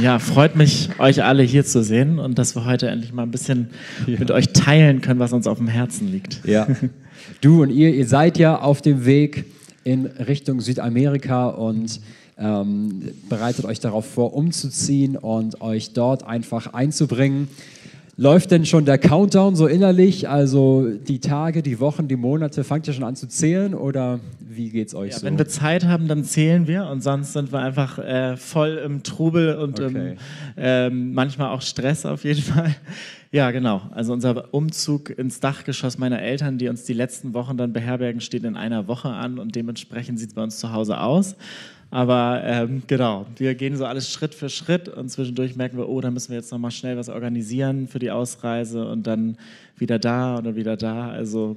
Ja, freut mich, euch alle hier zu sehen und dass wir heute endlich mal ein bisschen ja. mit euch teilen können, was uns auf dem Herzen liegt. Ja. Du und ihr, ihr seid ja auf dem Weg in Richtung Südamerika und ähm, bereitet euch darauf vor, umzuziehen und euch dort einfach einzubringen. Läuft denn schon der Countdown so innerlich? Also die Tage, die Wochen, die Monate, fangt ihr schon an zu zählen oder wie geht's euch ja, so? Wenn wir Zeit haben, dann zählen wir und sonst sind wir einfach äh, voll im Trubel und okay. im, äh, manchmal auch Stress auf jeden Fall. Ja, genau. Also unser Umzug ins Dachgeschoss meiner Eltern, die uns die letzten Wochen dann beherbergen, steht in einer Woche an und dementsprechend sieht es bei uns zu Hause aus. Aber ähm, genau, wir gehen so alles Schritt für Schritt und zwischendurch merken wir, oh, da müssen wir jetzt nochmal schnell was organisieren für die Ausreise und dann wieder da oder wieder da. Also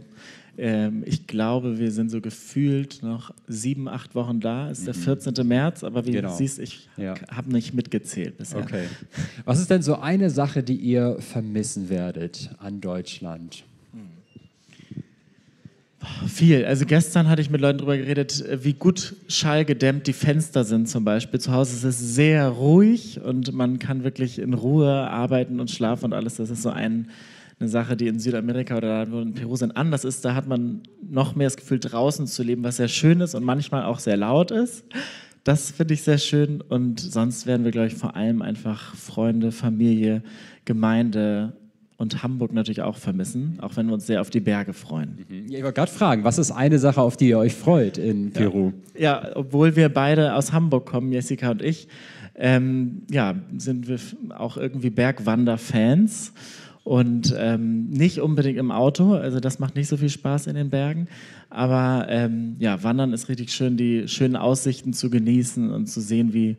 ähm, ich glaube, wir sind so gefühlt noch sieben, acht Wochen da. Es ist mhm. der 14. März, aber wie genau. du siehst, ich ja. habe nicht mitgezählt bisher. Okay. Was ist denn so eine Sache, die ihr vermissen werdet an Deutschland? Viel. Also gestern hatte ich mit Leuten darüber geredet, wie gut schallgedämmt die Fenster sind zum Beispiel. Zu Hause ist es sehr ruhig und man kann wirklich in Ruhe arbeiten und schlafen und alles. Das ist so ein, eine Sache, die in Südamerika oder in Peru sind anders ist. Da hat man noch mehr das Gefühl, draußen zu leben, was sehr schön ist und manchmal auch sehr laut ist. Das finde ich sehr schön. Und sonst werden wir, glaube ich, vor allem einfach Freunde, Familie, Gemeinde und Hamburg natürlich auch vermissen, auch wenn wir uns sehr auf die Berge freuen. Mhm. Ja, ich wollte gerade fragen, was ist eine Sache, auf die ihr euch freut in Peru? Ja, ja obwohl wir beide aus Hamburg kommen, Jessica und ich, ähm, ja, sind wir auch irgendwie Bergwander-Fans und ähm, nicht unbedingt im Auto, also das macht nicht so viel Spaß in den Bergen, aber ähm, ja, Wandern ist richtig schön, die schönen Aussichten zu genießen und zu sehen, wie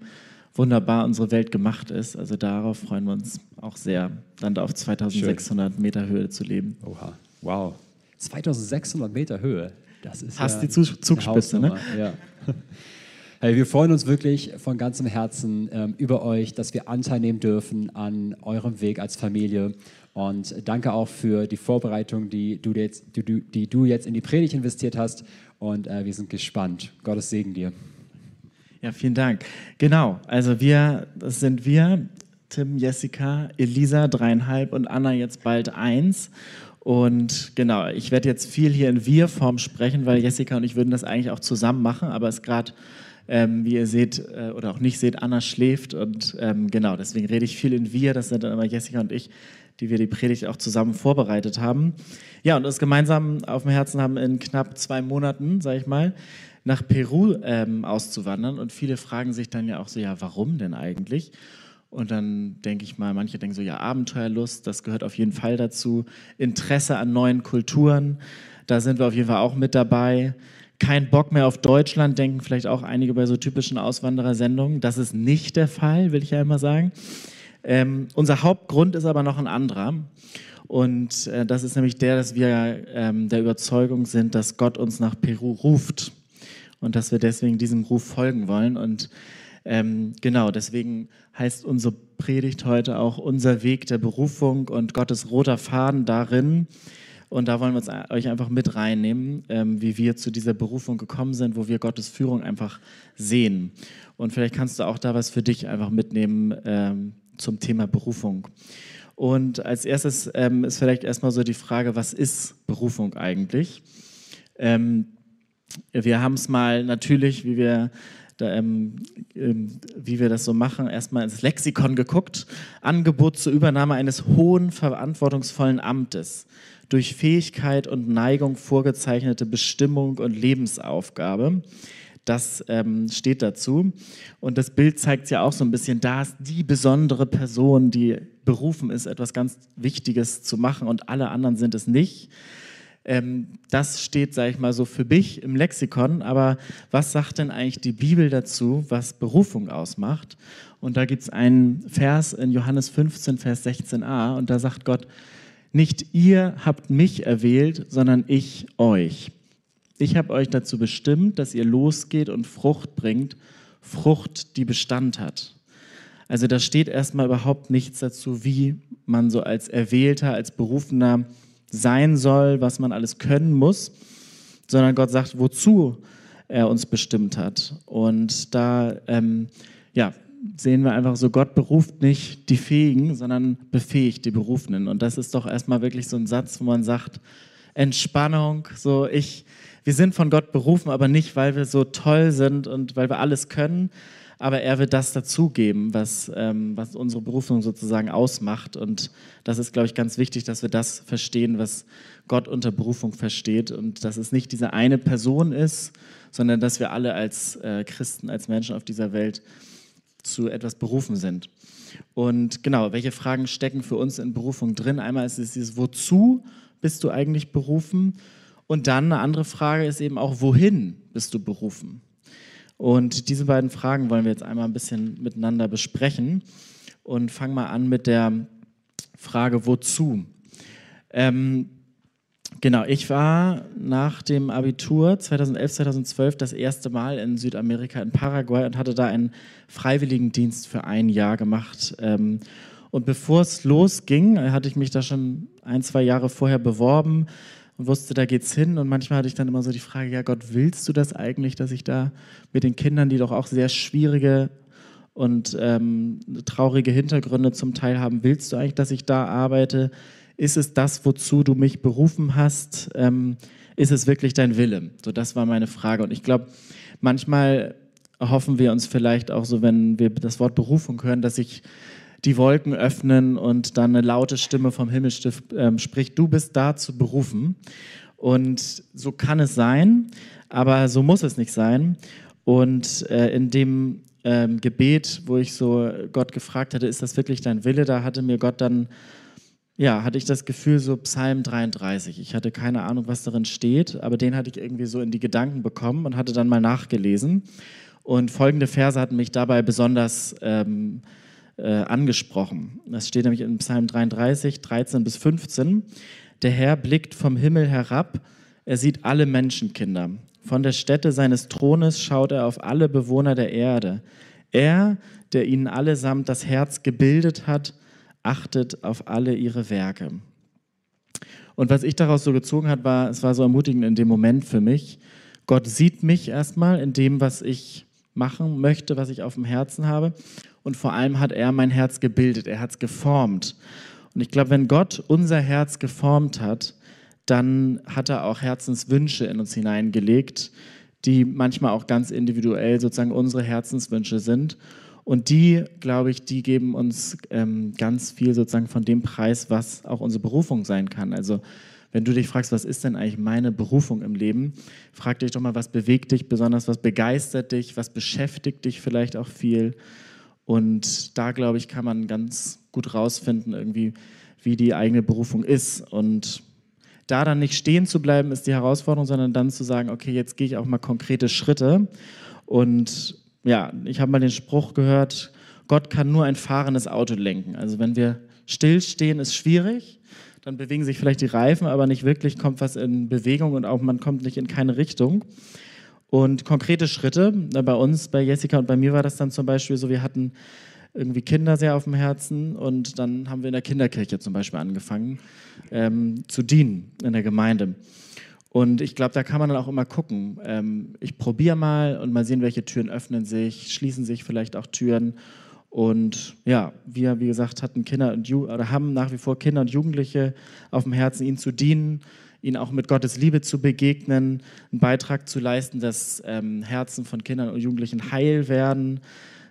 wunderbar unsere Welt gemacht ist. Also darauf freuen wir uns auch sehr, dann auf 2600 Schön. Meter Höhe zu leben. Oha, wow. 2600 Meter Höhe, das ist Hast ja die Zugspitze, ne? Ja. Hey, wir freuen uns wirklich von ganzem Herzen ähm, über euch, dass wir Anteil nehmen dürfen an eurem Weg als Familie. Und danke auch für die Vorbereitung, die du jetzt, die, die du jetzt in die Predigt investiert hast. Und äh, wir sind gespannt. Gottes Segen dir. Ja, vielen Dank. Genau, also wir, das sind wir, Tim, Jessica, Elisa, dreieinhalb und Anna jetzt bald eins. Und genau, ich werde jetzt viel hier in Wir-Form sprechen, weil Jessica und ich würden das eigentlich auch zusammen machen, aber es gerade, ähm, wie ihr seht äh, oder auch nicht seht, Anna schläft und ähm, genau, deswegen rede ich viel in Wir, das sind dann immer Jessica und ich, die wir die Predigt auch zusammen vorbereitet haben. Ja, und das gemeinsam auf dem Herzen haben in knapp zwei Monaten, sage ich mal, nach Peru ähm, auszuwandern. Und viele fragen sich dann ja auch so, ja, warum denn eigentlich? Und dann denke ich mal, manche denken so, ja, Abenteuerlust, das gehört auf jeden Fall dazu. Interesse an neuen Kulturen, da sind wir auf jeden Fall auch mit dabei. Kein Bock mehr auf Deutschland, denken vielleicht auch einige bei so typischen Auswanderersendungen. Das ist nicht der Fall, will ich ja immer sagen. Ähm, unser Hauptgrund ist aber noch ein anderer. Und äh, das ist nämlich der, dass wir ähm, der Überzeugung sind, dass Gott uns nach Peru ruft und dass wir deswegen diesem Ruf folgen wollen. Und ähm, genau, deswegen heißt unsere Predigt heute auch unser Weg der Berufung und Gottes roter Faden darin. Und da wollen wir uns, euch einfach mit reinnehmen, ähm, wie wir zu dieser Berufung gekommen sind, wo wir Gottes Führung einfach sehen. Und vielleicht kannst du auch da was für dich einfach mitnehmen ähm, zum Thema Berufung. Und als erstes ähm, ist vielleicht erstmal so die Frage, was ist Berufung eigentlich? Ähm, wir haben es mal natürlich, wie wir, da, ähm, ähm, wie wir das so machen, erstmal ins Lexikon geguckt. Angebot zur Übernahme eines hohen, verantwortungsvollen Amtes. Durch Fähigkeit und Neigung vorgezeichnete Bestimmung und Lebensaufgabe. Das ähm, steht dazu. Und das Bild zeigt ja auch so ein bisschen, da ist die besondere Person, die berufen ist, etwas ganz Wichtiges zu machen und alle anderen sind es nicht. Ähm, das steht, sage ich mal, so für mich im Lexikon. Aber was sagt denn eigentlich die Bibel dazu, was Berufung ausmacht? Und da gibt es einen Vers in Johannes 15, Vers 16a. Und da sagt Gott, nicht ihr habt mich erwählt, sondern ich euch. Ich habe euch dazu bestimmt, dass ihr losgeht und Frucht bringt, Frucht, die Bestand hat. Also da steht erstmal überhaupt nichts dazu, wie man so als Erwählter, als Berufener sein soll, was man alles können muss, sondern Gott sagt, wozu er uns bestimmt hat. Und da, ähm, ja, sehen wir einfach so, Gott beruft nicht die Fähigen, sondern befähigt die Berufenen. Und das ist doch erstmal wirklich so ein Satz, wo man sagt, Entspannung, so ich, wir sind von Gott berufen, aber nicht, weil wir so toll sind und weil wir alles können, aber er wird das dazugeben, was, ähm, was unsere Berufung sozusagen ausmacht. Und das ist, glaube ich, ganz wichtig, dass wir das verstehen, was Gott unter Berufung versteht und dass es nicht diese eine Person ist, sondern dass wir alle als äh, Christen, als Menschen auf dieser Welt zu etwas berufen sind. Und genau, welche Fragen stecken für uns in Berufung drin? Einmal ist es dieses, wozu bist du eigentlich berufen? Und dann eine andere Frage ist eben auch, wohin bist du berufen? Und diese beiden Fragen wollen wir jetzt einmal ein bisschen miteinander besprechen und fangen mal an mit der Frage, wozu? Ähm, genau, ich war nach dem Abitur 2011, 2012 das erste Mal in Südamerika, in Paraguay und hatte da einen Freiwilligendienst für ein Jahr gemacht. Ähm, und bevor es losging, hatte ich mich da schon ein, zwei Jahre vorher beworben und wusste, da geht's hin. Und manchmal hatte ich dann immer so die Frage, ja Gott, willst du das eigentlich, dass ich da mit den Kindern, die doch auch sehr schwierige und ähm, traurige Hintergründe zum Teil haben, willst du eigentlich, dass ich da arbeite? Ist es das, wozu du mich berufen hast? Ähm, ist es wirklich dein Wille? So, das war meine Frage. Und ich glaube, manchmal hoffen wir uns vielleicht auch so, wenn wir das Wort Berufung hören, dass ich die Wolken öffnen und dann eine laute Stimme vom Himmelstift äh, spricht, du bist dazu berufen. Und so kann es sein, aber so muss es nicht sein. Und äh, in dem ähm, Gebet, wo ich so Gott gefragt hatte, ist das wirklich dein Wille, da hatte mir Gott dann, ja, hatte ich das Gefühl, so Psalm 33. Ich hatte keine Ahnung, was darin steht, aber den hatte ich irgendwie so in die Gedanken bekommen und hatte dann mal nachgelesen. Und folgende Verse hatten mich dabei besonders ähm, äh, angesprochen. Das steht nämlich in Psalm 33, 13 bis 15. Der Herr blickt vom Himmel herab, er sieht alle Menschenkinder. Von der Stätte seines Thrones schaut er auf alle Bewohner der Erde. Er, der ihnen allesamt das Herz gebildet hat, achtet auf alle ihre Werke. Und was ich daraus so gezogen habe, war, es war so ermutigend in dem Moment für mich. Gott sieht mich erstmal in dem, was ich machen möchte, was ich auf dem Herzen habe und vor allem hat er mein Herz gebildet, er hat es geformt. Und ich glaube, wenn Gott unser Herz geformt hat, dann hat er auch Herzenswünsche in uns hineingelegt, die manchmal auch ganz individuell sozusagen unsere Herzenswünsche sind. Und die, glaube ich, die geben uns ähm, ganz viel sozusagen von dem Preis, was auch unsere Berufung sein kann. Also wenn du dich fragst, was ist denn eigentlich meine Berufung im Leben, frag dich doch mal, was bewegt dich besonders, was begeistert dich, was beschäftigt dich vielleicht auch viel. Und da, glaube ich, kann man ganz gut rausfinden, irgendwie, wie die eigene Berufung ist. Und da dann nicht stehen zu bleiben, ist die Herausforderung, sondern dann zu sagen, okay, jetzt gehe ich auch mal konkrete Schritte. Und ja, ich habe mal den Spruch gehört, Gott kann nur ein fahrendes Auto lenken. Also wenn wir stillstehen, ist schwierig. Dann bewegen sich vielleicht die Reifen, aber nicht wirklich kommt was in Bewegung und auch man kommt nicht in keine Richtung. Und konkrete Schritte, bei uns, bei Jessica und bei mir war das dann zum Beispiel so, wir hatten irgendwie Kinder sehr auf dem Herzen und dann haben wir in der Kinderkirche zum Beispiel angefangen ähm, zu dienen in der Gemeinde. Und ich glaube, da kann man dann auch immer gucken. Ähm, ich probiere mal und mal sehen, welche Türen öffnen sich, schließen sich vielleicht auch Türen. Und ja, wir, wie gesagt, hatten Kinder und Ju oder haben nach wie vor Kinder und Jugendliche auf dem Herzen, ihnen zu dienen ihnen auch mit Gottes Liebe zu begegnen, einen Beitrag zu leisten, dass ähm, Herzen von Kindern und Jugendlichen heil werden,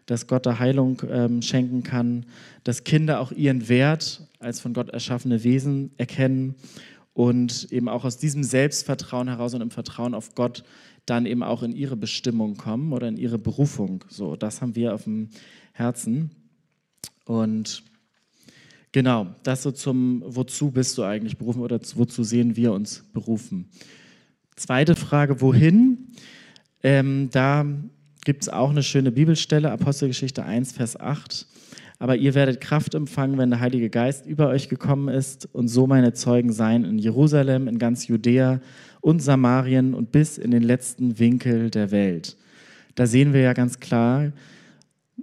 dass Gott da Heilung ähm, schenken kann, dass Kinder auch ihren Wert als von Gott erschaffene Wesen erkennen und eben auch aus diesem Selbstvertrauen heraus und im Vertrauen auf Gott dann eben auch in ihre Bestimmung kommen oder in ihre Berufung. So, das haben wir auf dem Herzen. Und Genau, das so zum, wozu bist du eigentlich berufen oder wozu sehen wir uns berufen? Zweite Frage, wohin? Ähm, da gibt es auch eine schöne Bibelstelle, Apostelgeschichte 1, Vers 8. Aber ihr werdet Kraft empfangen, wenn der Heilige Geist über euch gekommen ist und so meine Zeugen sein in Jerusalem, in ganz Judäa und Samarien und bis in den letzten Winkel der Welt. Da sehen wir ja ganz klar,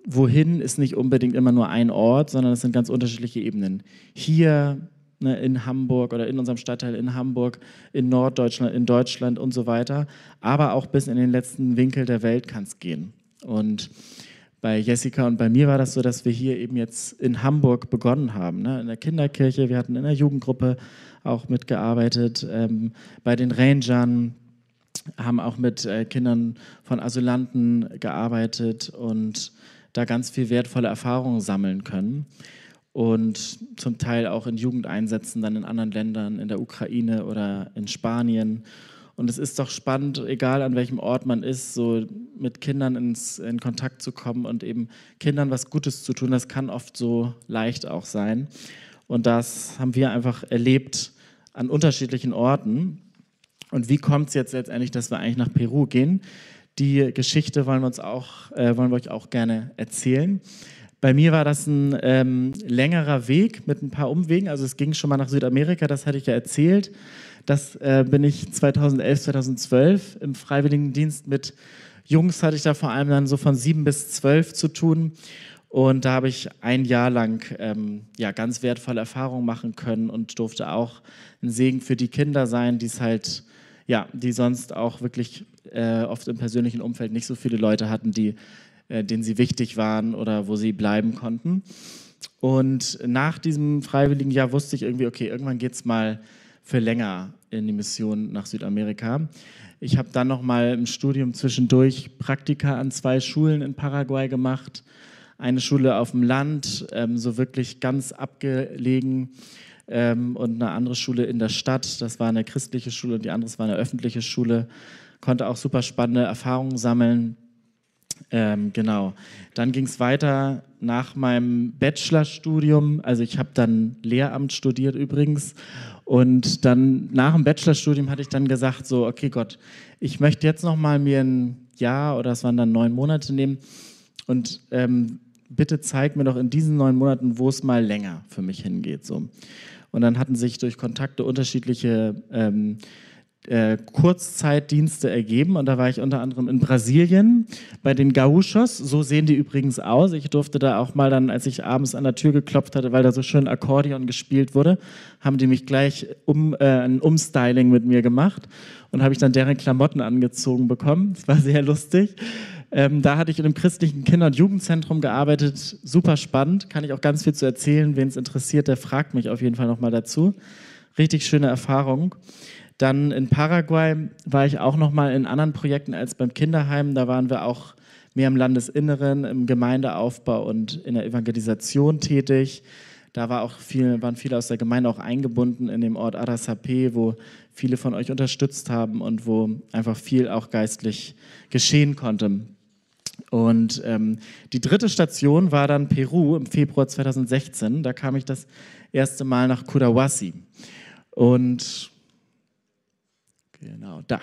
wohin ist nicht unbedingt immer nur ein Ort, sondern es sind ganz unterschiedliche Ebenen. Hier ne, in Hamburg oder in unserem Stadtteil in Hamburg, in Norddeutschland, in Deutschland und so weiter, aber auch bis in den letzten Winkel der Welt kann es gehen. Und bei Jessica und bei mir war das so, dass wir hier eben jetzt in Hamburg begonnen haben, ne? in der Kinderkirche. Wir hatten in der Jugendgruppe auch mitgearbeitet, ähm, bei den Rangern, haben auch mit äh, Kindern von Asylanten gearbeitet und da ganz viel wertvolle Erfahrungen sammeln können. Und zum Teil auch in Jugendeinsätzen dann in anderen Ländern, in der Ukraine oder in Spanien. Und es ist doch spannend, egal an welchem Ort man ist, so mit Kindern ins, in Kontakt zu kommen und eben Kindern was Gutes zu tun. Das kann oft so leicht auch sein. Und das haben wir einfach erlebt an unterschiedlichen Orten. Und wie kommt es jetzt letztendlich, dass wir eigentlich nach Peru gehen? Die Geschichte wollen wir, uns auch, äh, wollen wir euch auch gerne erzählen. Bei mir war das ein ähm, längerer Weg mit ein paar Umwegen. Also es ging schon mal nach Südamerika, das hatte ich ja erzählt. Das äh, bin ich 2011, 2012 im Freiwilligendienst mit Jungs hatte ich da vor allem dann so von sieben bis zwölf zu tun. Und da habe ich ein Jahr lang ähm, ja, ganz wertvolle Erfahrungen machen können und durfte auch ein Segen für die Kinder sein, die es halt, ja, die sonst auch wirklich äh, oft im persönlichen Umfeld nicht so viele Leute hatten, die, äh, denen sie wichtig waren oder wo sie bleiben konnten. Und nach diesem freiwilligen Jahr wusste ich irgendwie, okay, irgendwann geht es mal für länger in die Mission nach Südamerika. Ich habe dann noch mal im Studium zwischendurch Praktika an zwei Schulen in Paraguay gemacht. Eine Schule auf dem Land, ähm, so wirklich ganz abgelegen, ähm, und eine andere Schule in der Stadt. Das war eine christliche Schule und die andere war eine öffentliche Schule. Konnte auch super spannende Erfahrungen sammeln. Ähm, genau. Dann ging es weiter nach meinem Bachelorstudium. Also ich habe dann Lehramt studiert übrigens und dann nach dem Bachelorstudium hatte ich dann gesagt, so, okay Gott, ich möchte jetzt noch mal mir ein Jahr oder es waren dann neun Monate nehmen und ähm, bitte zeig mir doch in diesen neun Monaten, wo es mal länger für mich hingeht. So. Und dann hatten sich durch Kontakte unterschiedliche ähm, äh, Kurzzeitdienste ergeben und da war ich unter anderem in Brasilien bei den Gauchos. So sehen die übrigens aus. Ich durfte da auch mal dann, als ich abends an der Tür geklopft hatte, weil da so schön Akkordeon gespielt wurde, haben die mich gleich um, äh, ein Umstyling mit mir gemacht und habe ich dann deren Klamotten angezogen bekommen. Das war sehr lustig. Ähm, da hatte ich in einem christlichen Kinder- und Jugendzentrum gearbeitet. Super spannend, kann ich auch ganz viel zu erzählen. Wen es interessiert, der fragt mich auf jeden Fall nochmal dazu. Richtig schöne Erfahrung. Dann in Paraguay war ich auch noch mal in anderen Projekten als beim Kinderheim. Da waren wir auch mehr im Landesinneren, im Gemeindeaufbau und in der Evangelisation tätig. Da war auch viel, waren viele aus der Gemeinde auch eingebunden in dem Ort Arasape, wo viele von euch unterstützt haben und wo einfach viel auch geistlich geschehen konnte. Und ähm, die dritte Station war dann Peru im Februar 2016. Da kam ich das erste Mal nach Kudawasi. Und Genau, da.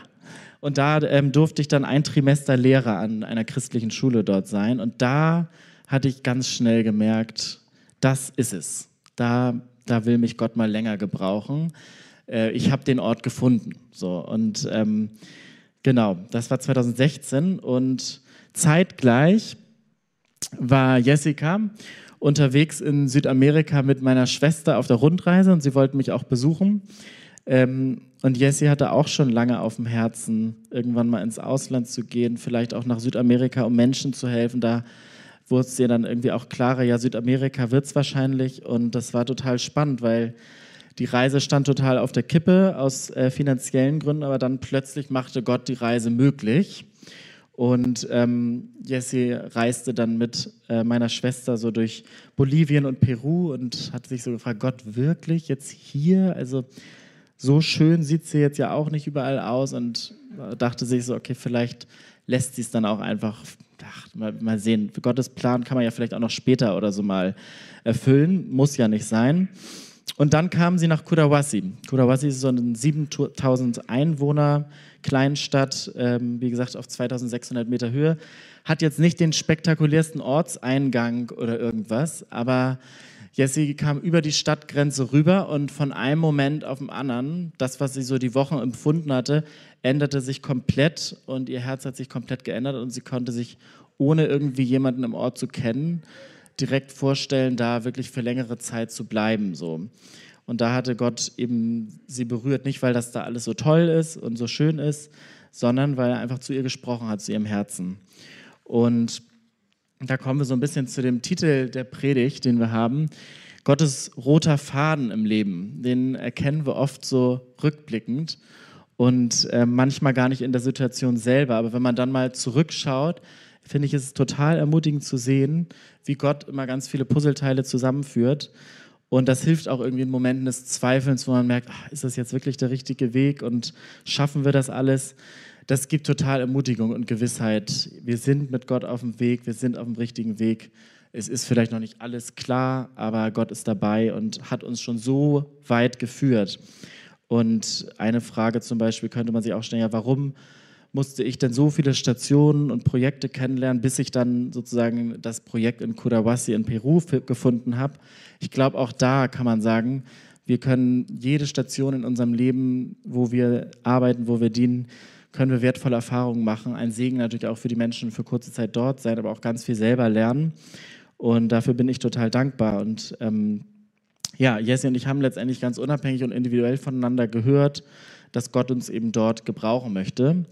Und da ähm, durfte ich dann ein Trimester Lehrer an einer christlichen Schule dort sein. Und da hatte ich ganz schnell gemerkt, das ist es. Da, da will mich Gott mal länger gebrauchen. Äh, ich habe den Ort gefunden. So, und ähm, genau, das war 2016. Und zeitgleich war Jessica unterwegs in Südamerika mit meiner Schwester auf der Rundreise und sie wollten mich auch besuchen. Ähm, und Jessie hatte auch schon lange auf dem Herzen, irgendwann mal ins Ausland zu gehen, vielleicht auch nach Südamerika, um Menschen zu helfen. Da wurde es ihr dann irgendwie auch klarer, ja, Südamerika wird es wahrscheinlich. Und das war total spannend, weil die Reise stand total auf der Kippe aus äh, finanziellen Gründen, aber dann plötzlich machte Gott die Reise möglich. Und ähm, Jessie reiste dann mit äh, meiner Schwester so durch Bolivien und Peru und hat sich so gefragt, Gott, wirklich jetzt hier? Also so schön sieht sie jetzt ja auch nicht überall aus und dachte sich so, okay, vielleicht lässt sie es dann auch einfach, ach, mal, mal sehen. Gottes Plan kann man ja vielleicht auch noch später oder so mal erfüllen, muss ja nicht sein. Und dann kam sie nach Kudawasi. Kudawasi ist so eine 7000 Einwohner Kleinstadt, ähm, wie gesagt auf 2600 Meter Höhe. Hat jetzt nicht den spektakulärsten Ortseingang oder irgendwas, aber Jessie kam über die Stadtgrenze rüber und von einem Moment auf den anderen, das, was sie so die Wochen empfunden hatte, änderte sich komplett und ihr Herz hat sich komplett geändert und sie konnte sich, ohne irgendwie jemanden im Ort zu kennen, direkt vorstellen, da wirklich für längere Zeit zu bleiben. So. Und da hatte Gott eben sie berührt, nicht weil das da alles so toll ist und so schön ist, sondern weil er einfach zu ihr gesprochen hat, zu ihrem Herzen. Und da kommen wir so ein bisschen zu dem Titel der Predigt, den wir haben. Gottes roter Faden im Leben, den erkennen wir oft so rückblickend und äh, manchmal gar nicht in der Situation selber. Aber wenn man dann mal zurückschaut, finde ich es total ermutigend zu sehen, wie Gott immer ganz viele Puzzleteile zusammenführt. Und das hilft auch irgendwie in Momenten des Zweifelns, wo man merkt, ach, ist das jetzt wirklich der richtige Weg und schaffen wir das alles? Das gibt total Ermutigung und Gewissheit. Wir sind mit Gott auf dem Weg, wir sind auf dem richtigen Weg. Es ist vielleicht noch nicht alles klar, aber Gott ist dabei und hat uns schon so weit geführt. Und eine Frage zum Beispiel könnte man sich auch stellen, ja, warum musste ich denn so viele Stationen und Projekte kennenlernen, bis ich dann sozusagen das Projekt in Curahuasi in Peru gefunden habe. Ich glaube, auch da kann man sagen, wir können jede Station in unserem Leben, wo wir arbeiten, wo wir dienen, können wir wertvolle Erfahrungen machen. Ein Segen natürlich auch für die Menschen für kurze Zeit dort sein, aber auch ganz viel selber lernen. Und dafür bin ich total dankbar. Und ähm, ja, Jesse und ich haben letztendlich ganz unabhängig und individuell voneinander gehört, dass Gott uns eben dort gebrauchen möchte.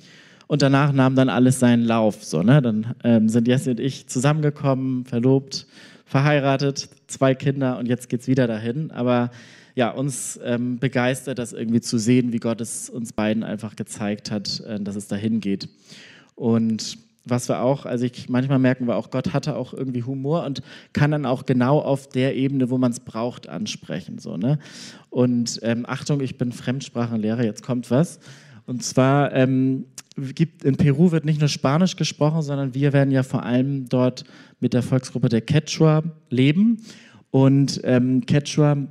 Und danach nahm dann alles seinen Lauf. So, ne? Dann ähm, sind Jesse und ich zusammengekommen, verlobt, verheiratet, zwei Kinder und jetzt geht es wieder dahin. Aber ja, uns ähm, begeistert das irgendwie zu sehen, wie Gott es uns beiden einfach gezeigt hat, äh, dass es dahin geht. Und was wir auch, also ich, manchmal merken wir auch, Gott hatte auch irgendwie Humor und kann dann auch genau auf der Ebene, wo man es braucht, ansprechen. So, ne? Und ähm, Achtung, ich bin Fremdsprachenlehrer, jetzt kommt was. Und zwar ähm, gibt, in Peru wird nicht nur Spanisch gesprochen, sondern wir werden ja vor allem dort mit der Volksgruppe der Quechua leben. Und ähm, Quechua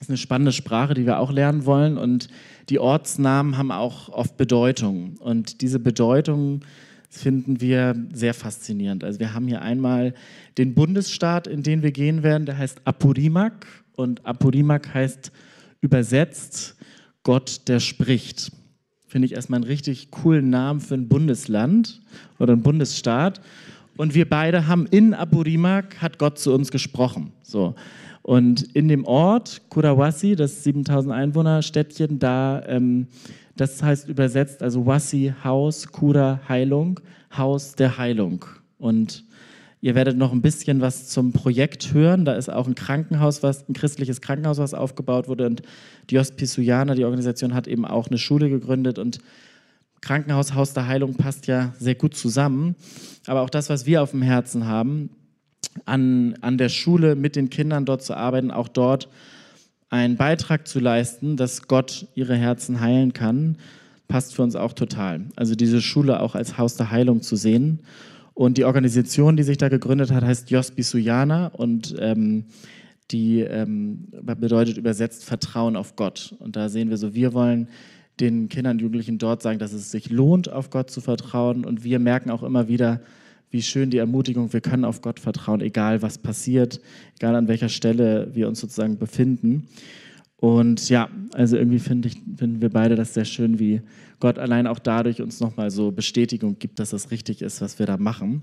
ist eine spannende Sprache, die wir auch lernen wollen. Und die Ortsnamen haben auch oft Bedeutung. Und diese Bedeutung finden wir sehr faszinierend. Also wir haben hier einmal den Bundesstaat, in den wir gehen werden, der heißt Apurimac. Und Apurimac heißt übersetzt Gott, der spricht finde ich erstmal einen richtig coolen Namen für ein Bundesland oder ein Bundesstaat. Und wir beide haben in Apurimac hat Gott zu uns gesprochen. So. Und in dem Ort, Kurawasi, das 7000 Einwohner Städtchen, da, ähm, das heißt übersetzt, also Wasi, Haus, Kura, Heilung, Haus der Heilung. Und Ihr werdet noch ein bisschen was zum Projekt hören. Da ist auch ein Krankenhaus, was, ein christliches Krankenhaus, was aufgebaut wurde. Und Dios Pisuyana, die Organisation, hat eben auch eine Schule gegründet. Und Krankenhaus, Haus der Heilung passt ja sehr gut zusammen. Aber auch das, was wir auf dem Herzen haben, an, an der Schule mit den Kindern dort zu arbeiten, auch dort einen Beitrag zu leisten, dass Gott ihre Herzen heilen kann, passt für uns auch total. Also diese Schule auch als Haus der Heilung zu sehen. Und die Organisation, die sich da gegründet hat, heißt Jospi Suyana und ähm, die ähm, bedeutet übersetzt Vertrauen auf Gott. Und da sehen wir so, wir wollen den Kindern und Jugendlichen dort sagen, dass es sich lohnt, auf Gott zu vertrauen. Und wir merken auch immer wieder, wie schön die Ermutigung, wir können auf Gott vertrauen, egal was passiert, egal an welcher Stelle wir uns sozusagen befinden. Und ja, also irgendwie find ich, finden wir beide das sehr schön, wie Gott allein auch dadurch uns nochmal so Bestätigung gibt, dass das richtig ist, was wir da machen.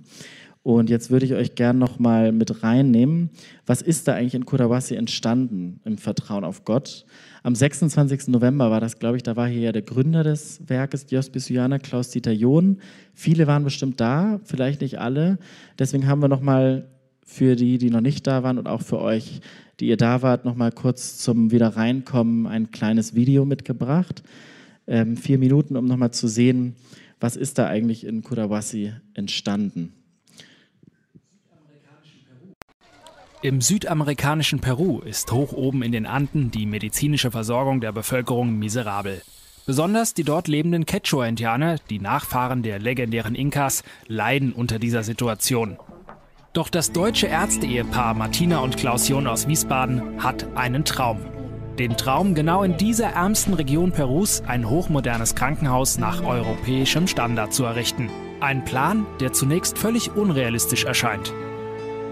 Und jetzt würde ich euch gerne nochmal mit reinnehmen, was ist da eigentlich in Kurawasi entstanden im Vertrauen auf Gott? Am 26. November war das, glaube ich, da war hier ja der Gründer des Werkes Dios Bisuana, Klaus-Dieter John. Viele waren bestimmt da, vielleicht nicht alle. Deswegen haben wir nochmal für die, die noch nicht da waren und auch für euch die ihr da wart, noch mal kurz zum Wiederreinkommen ein kleines Video mitgebracht. Ähm, vier Minuten, um noch mal zu sehen, was ist da eigentlich in Kurawasi entstanden. Im südamerikanischen Peru ist hoch oben in den Anden die medizinische Versorgung der Bevölkerung miserabel. Besonders die dort lebenden Quechua-Indianer, die Nachfahren der legendären Inkas, leiden unter dieser Situation. Doch das deutsche Ärzte-Ehepaar Martina und Klaus John aus Wiesbaden hat einen Traum. Den Traum, genau in dieser ärmsten Region Perus ein hochmodernes Krankenhaus nach europäischem Standard zu errichten. Ein Plan, der zunächst völlig unrealistisch erscheint.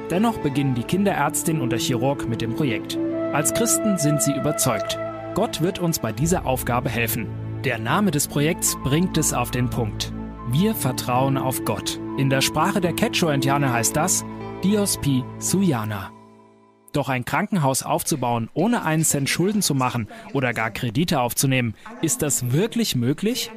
Dennoch beginnen die Kinderärztin und der Chirurg mit dem Projekt. Als Christen sind sie überzeugt. Gott wird uns bei dieser Aufgabe helfen. Der Name des Projekts bringt es auf den Punkt. Wir vertrauen auf Gott. In der Sprache der Quechua-Indianer heißt das Dios Pi Suyana. Doch ein Krankenhaus aufzubauen, ohne einen Cent Schulden zu machen oder gar Kredite aufzunehmen, ist das wirklich möglich?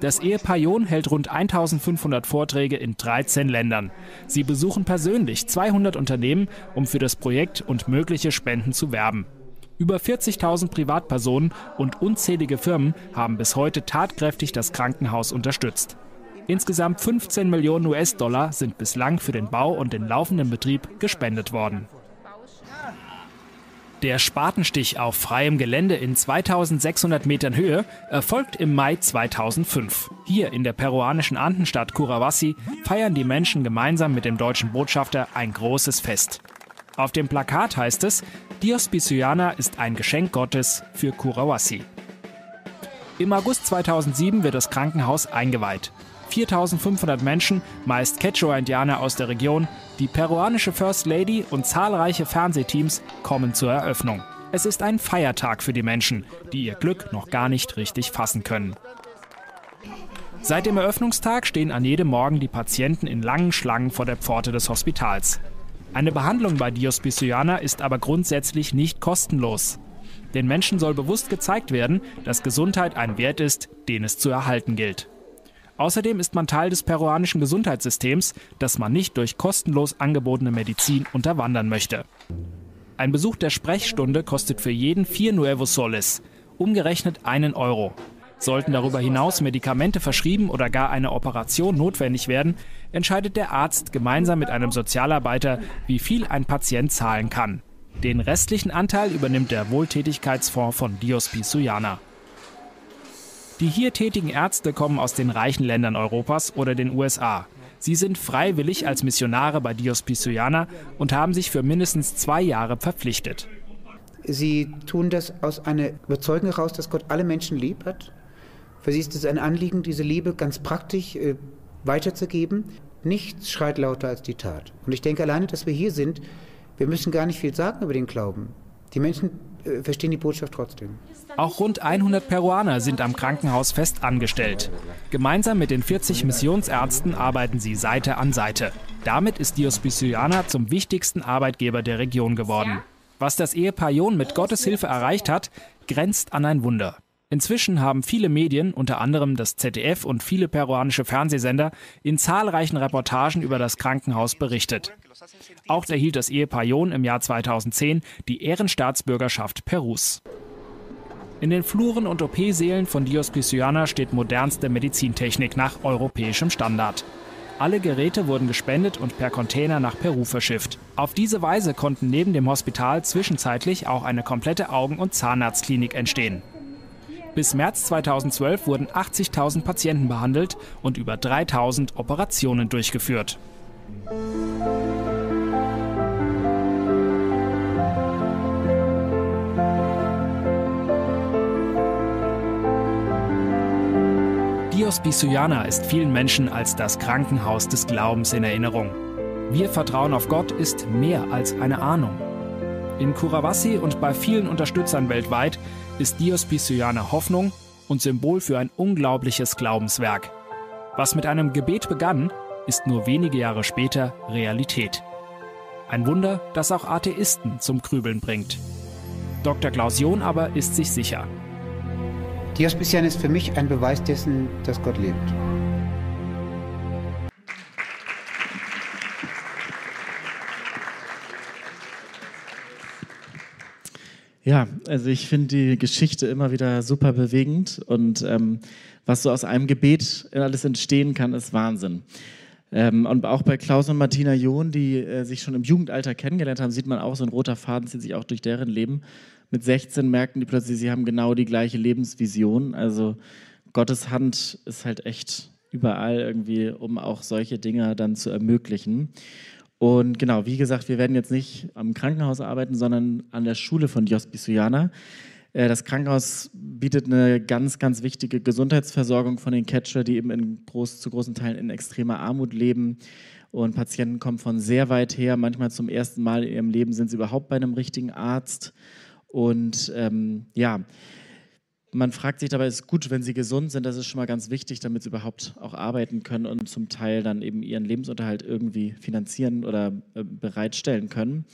Das Ehepaar John hält rund 1500 Vorträge in 13 Ländern. Sie besuchen persönlich 200 Unternehmen, um für das Projekt und mögliche Spenden zu werben. Über 40.000 Privatpersonen und unzählige Firmen haben bis heute tatkräftig das Krankenhaus unterstützt. Insgesamt 15 Millionen US-Dollar sind bislang für den Bau und den laufenden Betrieb gespendet worden. Der Spatenstich auf freiem Gelände in 2600 Metern Höhe erfolgt im Mai 2005. Hier in der peruanischen Andenstadt Curawasi feiern die Menschen gemeinsam mit dem deutschen Botschafter ein großes Fest. Auf dem Plakat heißt es, Dios Pisuyana ist ein Geschenk Gottes für Curawasi. Im August 2007 wird das Krankenhaus eingeweiht. 4500 Menschen, meist Quechua-Indianer aus der Region, die peruanische First Lady und zahlreiche Fernsehteams kommen zur Eröffnung. Es ist ein Feiertag für die Menschen, die ihr Glück noch gar nicht richtig fassen können. Seit dem Eröffnungstag stehen an jedem Morgen die Patienten in langen Schlangen vor der Pforte des Hospitals. Eine Behandlung bei Dios Pisuyana ist aber grundsätzlich nicht kostenlos. Den Menschen soll bewusst gezeigt werden, dass Gesundheit ein Wert ist, den es zu erhalten gilt. Außerdem ist man Teil des peruanischen Gesundheitssystems, das man nicht durch kostenlos angebotene Medizin unterwandern möchte. Ein Besuch der Sprechstunde kostet für jeden 4 Nuevos Soles, umgerechnet einen Euro. Sollten darüber hinaus Medikamente verschrieben oder gar eine Operation notwendig werden, entscheidet der Arzt gemeinsam mit einem Sozialarbeiter, wie viel ein Patient zahlen kann. Den restlichen Anteil übernimmt der Wohltätigkeitsfonds von Dios Pisuyana. Die hier tätigen Ärzte kommen aus den reichen Ländern Europas oder den USA. Sie sind freiwillig als Missionare bei Dios Pisuyana und haben sich für mindestens zwei Jahre verpflichtet. Sie tun das aus einer Überzeugung heraus, dass Gott alle Menschen lieb hat. Für sie ist es ein Anliegen, diese Liebe ganz praktisch äh, weiterzugeben. Nichts schreit lauter als die Tat. Und ich denke alleine, dass wir hier sind, wir müssen gar nicht viel sagen über den Glauben. Die Menschen äh, verstehen die Botschaft trotzdem. Auch rund 100 Peruaner sind am Krankenhaus fest angestellt. Gemeinsam mit den 40 Missionsärzten arbeiten sie Seite an Seite. Damit ist Dios Pisuyana zum wichtigsten Arbeitgeber der Region geworden. Was das Ehepaar John mit Gottes Hilfe erreicht hat, grenzt an ein Wunder. Inzwischen haben viele Medien, unter anderem das ZDF und viele peruanische Fernsehsender, in zahlreichen Reportagen über das Krankenhaus berichtet. Auch erhielt das Ehepaar John im Jahr 2010 die Ehrenstaatsbürgerschaft Perus. In den Fluren und OP-Sälen von Dios Pisuyana steht modernste Medizintechnik nach europäischem Standard. Alle Geräte wurden gespendet und per Container nach Peru verschifft. Auf diese Weise konnten neben dem Hospital zwischenzeitlich auch eine komplette Augen- und Zahnarztklinik entstehen. Bis März 2012 wurden 80.000 Patienten behandelt und über 3.000 Operationen durchgeführt. Dios Bisuyana ist vielen Menschen als das Krankenhaus des Glaubens in Erinnerung. Wir vertrauen auf Gott ist mehr als eine Ahnung. In Curawasi und bei vielen Unterstützern weltweit ist Dios Pisuyana Hoffnung und Symbol für ein unglaubliches Glaubenswerk. Was mit einem Gebet begann, ist nur wenige Jahre später Realität. Ein Wunder, das auch Atheisten zum Grübeln bringt. Dr. Klaus aber ist sich sicher. Die Hospitian ist für mich ein Beweis dessen, dass Gott lebt. Ja, also ich finde die Geschichte immer wieder super bewegend und ähm, was so aus einem Gebet alles entstehen kann, ist Wahnsinn. Ähm, und auch bei Klaus und Martina John, die äh, sich schon im Jugendalter kennengelernt haben, sieht man auch, so ein roter Faden zieht sich auch durch deren Leben. Mit 16 merken die plötzlich, sie haben genau die gleiche Lebensvision. Also Gottes Hand ist halt echt überall irgendwie, um auch solche Dinge dann zu ermöglichen. Und genau, wie gesagt, wir werden jetzt nicht am Krankenhaus arbeiten, sondern an der Schule von Dios Bisuyana. Äh, das Krankenhaus bietet eine ganz, ganz wichtige Gesundheitsversorgung von den Catcher, die eben in groß, zu großen Teilen in extremer Armut leben. Und Patienten kommen von sehr weit her. Manchmal zum ersten Mal in ihrem Leben sind sie überhaupt bei einem richtigen Arzt. Und ähm, ja, man fragt sich dabei, ist gut, wenn sie gesund sind, das ist schon mal ganz wichtig, damit sie überhaupt auch arbeiten können und zum Teil dann eben ihren Lebensunterhalt irgendwie finanzieren oder äh, bereitstellen können.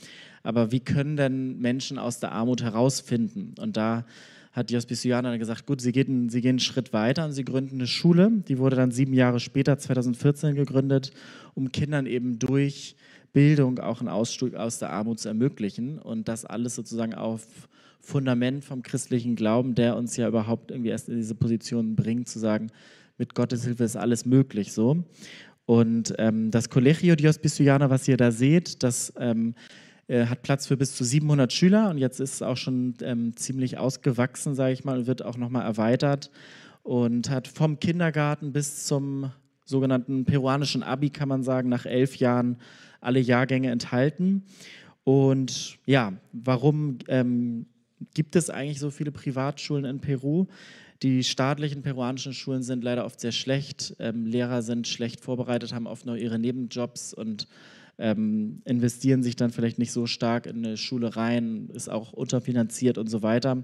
Aber wie können denn Menschen aus der Armut herausfinden? Und da hat die Hospicianer gesagt, gut, sie gehen, sie gehen einen Schritt weiter und sie gründen eine Schule. Die wurde dann sieben Jahre später, 2014, gegründet, um Kindern eben durch Bildung auch einen Ausstieg aus der Armut zu ermöglichen. Und das alles sozusagen auf Fundament vom christlichen Glauben, der uns ja überhaupt irgendwie erst in diese Position bringt, zu sagen, mit Gottes Hilfe ist alles möglich so. Und ähm, das Colegio Dios Hospiciana, was ihr da seht, das ähm, äh, hat Platz für bis zu 700 Schüler und jetzt ist es auch schon ähm, ziemlich ausgewachsen, sage ich mal, und wird auch nochmal erweitert und hat vom Kindergarten bis zum sogenannten peruanischen Abi, kann man sagen, nach elf Jahren alle Jahrgänge enthalten. Und ja, warum ähm, gibt es eigentlich so viele Privatschulen in Peru? Die staatlichen peruanischen Schulen sind leider oft sehr schlecht. Ähm, Lehrer sind schlecht vorbereitet, haben oft noch ihre Nebenjobs und ähm, investieren sich dann vielleicht nicht so stark in eine Schule rein, ist auch unterfinanziert und so weiter.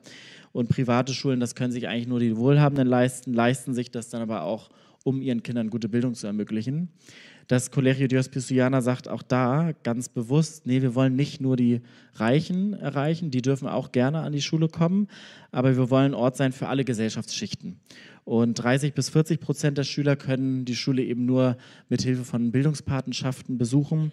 Und private Schulen, das können sich eigentlich nur die Wohlhabenden leisten, leisten sich das dann aber auch, um ihren Kindern gute Bildung zu ermöglichen. Das Colegio Dios Pisuyana sagt auch da ganz bewusst, nee, wir wollen nicht nur die Reichen erreichen, die dürfen auch gerne an die Schule kommen, aber wir wollen Ort sein für alle Gesellschaftsschichten. Und 30 bis 40 Prozent der Schüler können die Schule eben nur mit Hilfe von Bildungspatenschaften besuchen,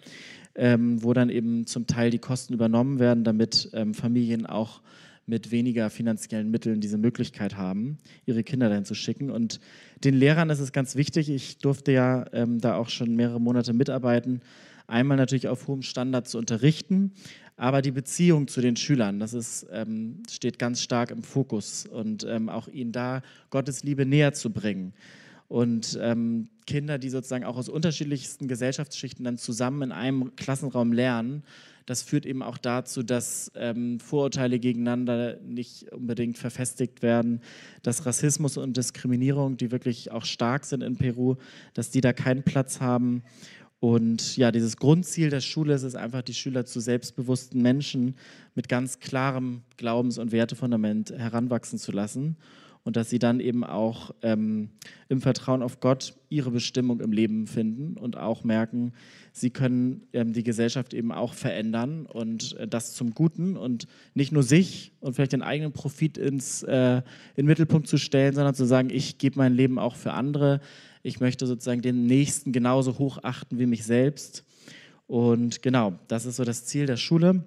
ähm, wo dann eben zum Teil die Kosten übernommen werden, damit ähm, Familien auch mit weniger finanziellen Mitteln diese Möglichkeit haben, ihre Kinder dahin zu schicken. Und den Lehrern ist es ganz wichtig, ich durfte ja ähm, da auch schon mehrere Monate mitarbeiten, einmal natürlich auf hohem Standard zu unterrichten, aber die Beziehung zu den Schülern, das ist, ähm, steht ganz stark im Fokus und ähm, auch ihnen da Gottes Liebe näher zu bringen. Und ähm, Kinder, die sozusagen auch aus unterschiedlichsten Gesellschaftsschichten dann zusammen in einem Klassenraum lernen, das führt eben auch dazu, dass ähm, Vorurteile gegeneinander nicht unbedingt verfestigt werden, dass Rassismus und Diskriminierung, die wirklich auch stark sind in Peru, dass die da keinen Platz haben. Und ja, dieses Grundziel der Schule ist es einfach, die Schüler zu selbstbewussten Menschen mit ganz klarem Glaubens- und Wertefundament heranwachsen zu lassen und dass sie dann eben auch ähm, im Vertrauen auf Gott ihre Bestimmung im Leben finden und auch merken, sie können ähm, die Gesellschaft eben auch verändern und äh, das zum Guten und nicht nur sich und vielleicht den eigenen Profit ins, äh, in den Mittelpunkt zu stellen, sondern zu sagen, ich gebe mein Leben auch für andere. Ich möchte sozusagen den Nächsten genauso hoch achten wie mich selbst. Und genau, das ist so das Ziel der Schule.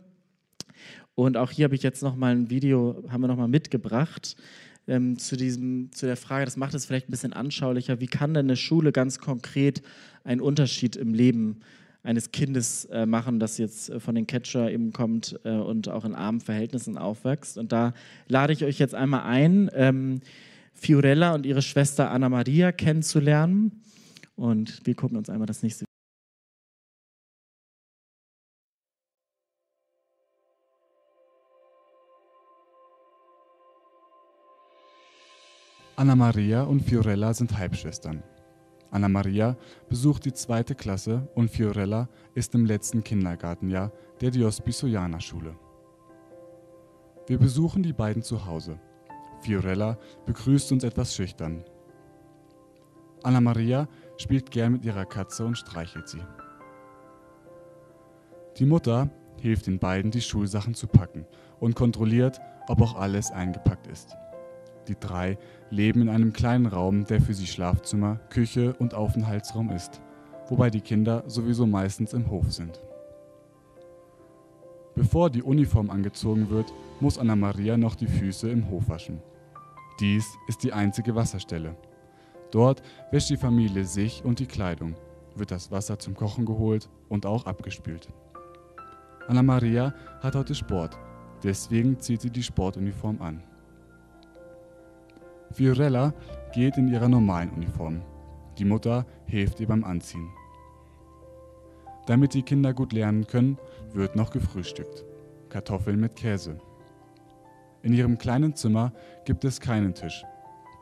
Und auch hier habe ich jetzt noch mal ein Video, haben wir noch mal mitgebracht ähm, zu, diesem, zu der Frage, das macht es vielleicht ein bisschen anschaulicher, wie kann denn eine Schule ganz konkret einen Unterschied im Leben eines Kindes äh, machen, das jetzt äh, von den Catcher eben kommt äh, und auch in armen Verhältnissen aufwächst. Und da lade ich euch jetzt einmal ein, ähm, Fiorella und ihre Schwester Anna Maria kennenzulernen. Und wir gucken uns einmal das nächste Anna Maria und Fiorella sind Halbschwestern. Anna Maria besucht die zweite Klasse und Fiorella ist im letzten Kindergartenjahr der Dios Pisoiana Schule. Wir besuchen die beiden zu Hause. Fiorella begrüßt uns etwas schüchtern. Anna Maria spielt gern mit ihrer Katze und streichelt sie. Die Mutter hilft den beiden, die Schulsachen zu packen und kontrolliert, ob auch alles eingepackt ist. Die drei leben in einem kleinen Raum, der für sie Schlafzimmer, Küche und Aufenthaltsraum ist, wobei die Kinder sowieso meistens im Hof sind. Bevor die Uniform angezogen wird, muss Anna Maria noch die Füße im Hof waschen. Dies ist die einzige Wasserstelle. Dort wäscht die Familie sich und die Kleidung, wird das Wasser zum Kochen geholt und auch abgespült. Anna Maria hat heute Sport, deswegen zieht sie die Sportuniform an. Fiorella geht in ihrer normalen Uniform. Die Mutter hilft ihr beim Anziehen. Damit die Kinder gut lernen können, wird noch gefrühstückt. Kartoffeln mit Käse. In ihrem kleinen Zimmer gibt es keinen Tisch.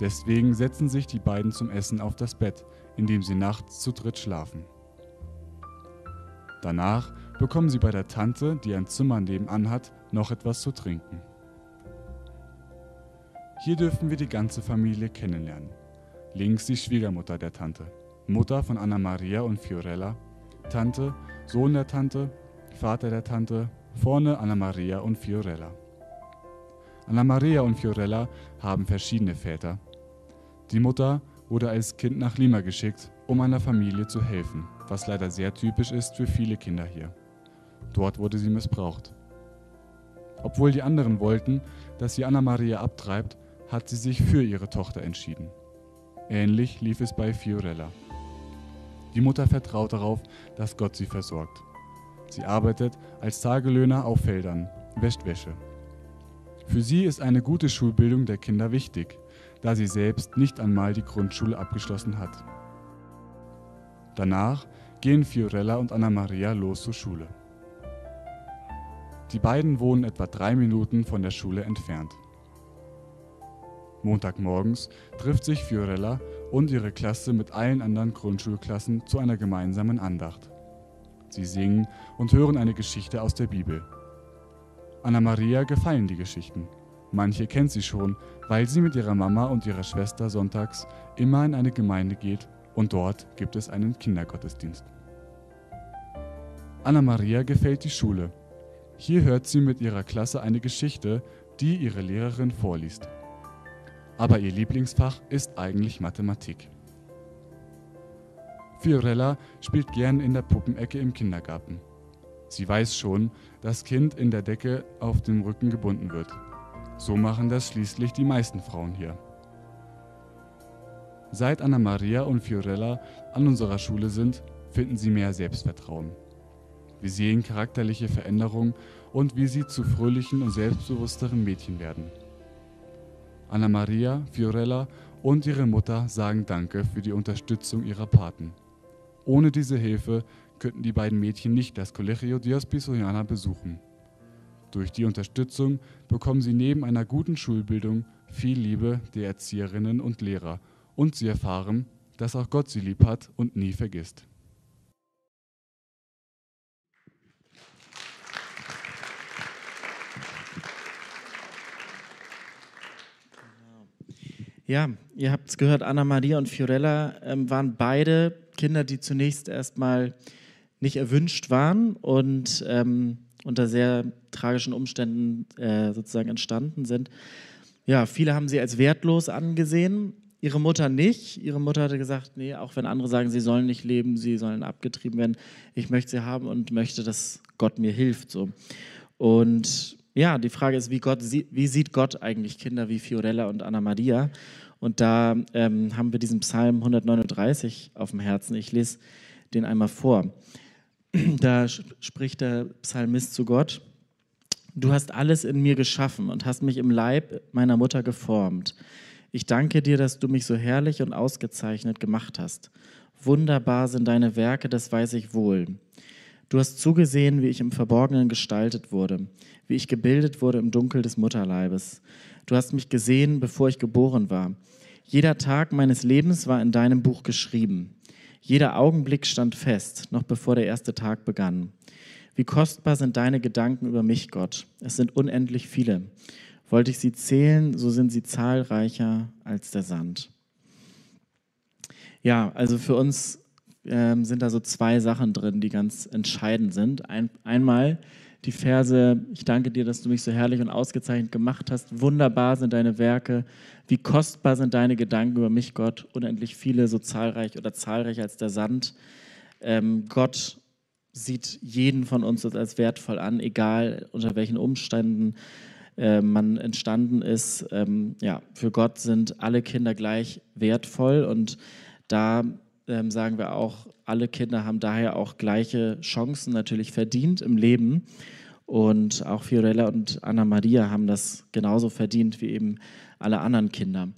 Deswegen setzen sich die beiden zum Essen auf das Bett, in dem sie nachts zu dritt schlafen. Danach bekommen sie bei der Tante, die ein Zimmer nebenan hat, noch etwas zu trinken. Hier dürfen wir die ganze Familie kennenlernen. Links die Schwiegermutter der Tante, Mutter von Anna Maria und Fiorella, Tante, Sohn der Tante, Vater der Tante, vorne Anna Maria und Fiorella. Anna Maria und Fiorella haben verschiedene Väter. Die Mutter wurde als Kind nach Lima geschickt, um einer Familie zu helfen, was leider sehr typisch ist für viele Kinder hier. Dort wurde sie missbraucht. Obwohl die anderen wollten, dass sie Anna Maria abtreibt, hat sie sich für ihre Tochter entschieden. Ähnlich lief es bei Fiorella. Die Mutter vertraut darauf, dass Gott sie versorgt. Sie arbeitet als Tagelöhner auf Feldern, wäscht Wäsche. Für sie ist eine gute Schulbildung der Kinder wichtig, da sie selbst nicht einmal die Grundschule abgeschlossen hat. Danach gehen Fiorella und Anna Maria los zur Schule. Die beiden wohnen etwa drei Minuten von der Schule entfernt. Montagmorgens trifft sich Fiorella und ihre Klasse mit allen anderen Grundschulklassen zu einer gemeinsamen Andacht. Sie singen und hören eine Geschichte aus der Bibel. Anna Maria gefallen die Geschichten. Manche kennt sie schon, weil sie mit ihrer Mama und ihrer Schwester sonntags immer in eine Gemeinde geht und dort gibt es einen Kindergottesdienst. Anna Maria gefällt die Schule. Hier hört sie mit ihrer Klasse eine Geschichte, die ihre Lehrerin vorliest. Aber ihr Lieblingsfach ist eigentlich Mathematik. Fiorella spielt gern in der Puppenecke im Kindergarten. Sie weiß schon, dass Kind in der Decke auf dem Rücken gebunden wird. So machen das schließlich die meisten Frauen hier. Seit Anna Maria und Fiorella an unserer Schule sind, finden sie mehr Selbstvertrauen. Wir sehen charakterliche Veränderungen und wie sie zu fröhlichen und selbstbewussteren Mädchen werden. Anna Maria, Fiorella und ihre Mutter sagen Danke für die Unterstützung ihrer Paten. Ohne diese Hilfe könnten die beiden Mädchen nicht das Colegio Dios Pisoiana besuchen. Durch die Unterstützung bekommen sie neben einer guten Schulbildung viel Liebe der Erzieherinnen und Lehrer und sie erfahren, dass auch Gott sie lieb hat und nie vergisst. Ja, ihr habt es gehört, Anna Maria und Fiorella ähm, waren beide Kinder, die zunächst erstmal nicht erwünscht waren und ähm, unter sehr tragischen Umständen äh, sozusagen entstanden sind. Ja, viele haben sie als wertlos angesehen, ihre Mutter nicht. Ihre Mutter hatte gesagt, nee, auch wenn andere sagen, sie sollen nicht leben, sie sollen abgetrieben werden, ich möchte sie haben und möchte, dass Gott mir hilft. So. Und ja, die Frage ist, wie, Gott, wie sieht Gott eigentlich Kinder wie Fiorella und Anna Maria? Und da ähm, haben wir diesen Psalm 139 auf dem Herzen. Ich lese den einmal vor. Da spricht der Psalmist zu Gott. Du hast alles in mir geschaffen und hast mich im Leib meiner Mutter geformt. Ich danke dir, dass du mich so herrlich und ausgezeichnet gemacht hast. Wunderbar sind deine Werke, das weiß ich wohl. Du hast zugesehen, wie ich im Verborgenen gestaltet wurde, wie ich gebildet wurde im Dunkel des Mutterleibes. Du hast mich gesehen, bevor ich geboren war. Jeder Tag meines Lebens war in deinem Buch geschrieben. Jeder Augenblick stand fest, noch bevor der erste Tag begann. Wie kostbar sind deine Gedanken über mich, Gott. Es sind unendlich viele. Wollte ich sie zählen, so sind sie zahlreicher als der Sand. Ja, also für uns ähm, sind da so zwei Sachen drin, die ganz entscheidend sind. Ein, einmal die Verse, ich danke dir, dass du mich so herrlich und ausgezeichnet gemacht hast. Wunderbar sind deine Werke. Wie kostbar sind deine Gedanken über mich, Gott. Unendlich viele, so zahlreich oder zahlreich als der Sand. Ähm, Gott sieht jeden von uns als wertvoll an, egal unter welchen Umständen äh, man entstanden ist. Ähm, ja, für Gott sind alle Kinder gleich wertvoll und da ähm, sagen wir auch, alle Kinder haben daher auch gleiche Chancen natürlich verdient im Leben. Und auch Fiorella und Anna Maria haben das genauso verdient wie eben alle anderen Kinder.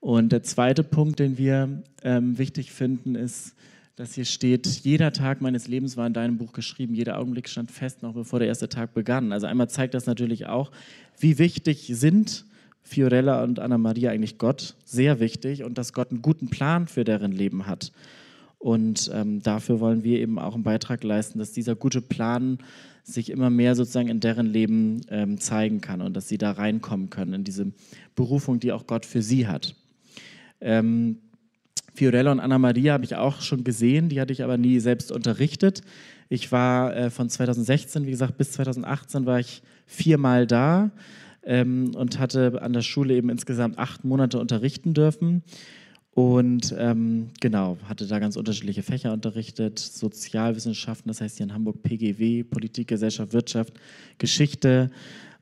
Und der zweite Punkt, den wir ähm, wichtig finden, ist, dass hier steht, jeder Tag meines Lebens war in deinem Buch geschrieben, jeder Augenblick stand fest, noch bevor der erste Tag begann. Also einmal zeigt das natürlich auch, wie wichtig sind Fiorella und Anna Maria eigentlich Gott, sehr wichtig und dass Gott einen guten Plan für deren Leben hat. Und ähm, dafür wollen wir eben auch einen Beitrag leisten, dass dieser gute Plan sich immer mehr sozusagen in deren Leben ähm, zeigen kann und dass sie da reinkommen können in diese Berufung, die auch Gott für sie hat. Ähm, Fiorella und Anna Maria habe ich auch schon gesehen, die hatte ich aber nie selbst unterrichtet. Ich war äh, von 2016, wie gesagt, bis 2018 war ich viermal da ähm, und hatte an der Schule eben insgesamt acht Monate unterrichten dürfen. Und ähm, genau, hatte da ganz unterschiedliche Fächer unterrichtet, Sozialwissenschaften, das heißt hier in Hamburg PGW, Politik, Gesellschaft, Wirtschaft, Geschichte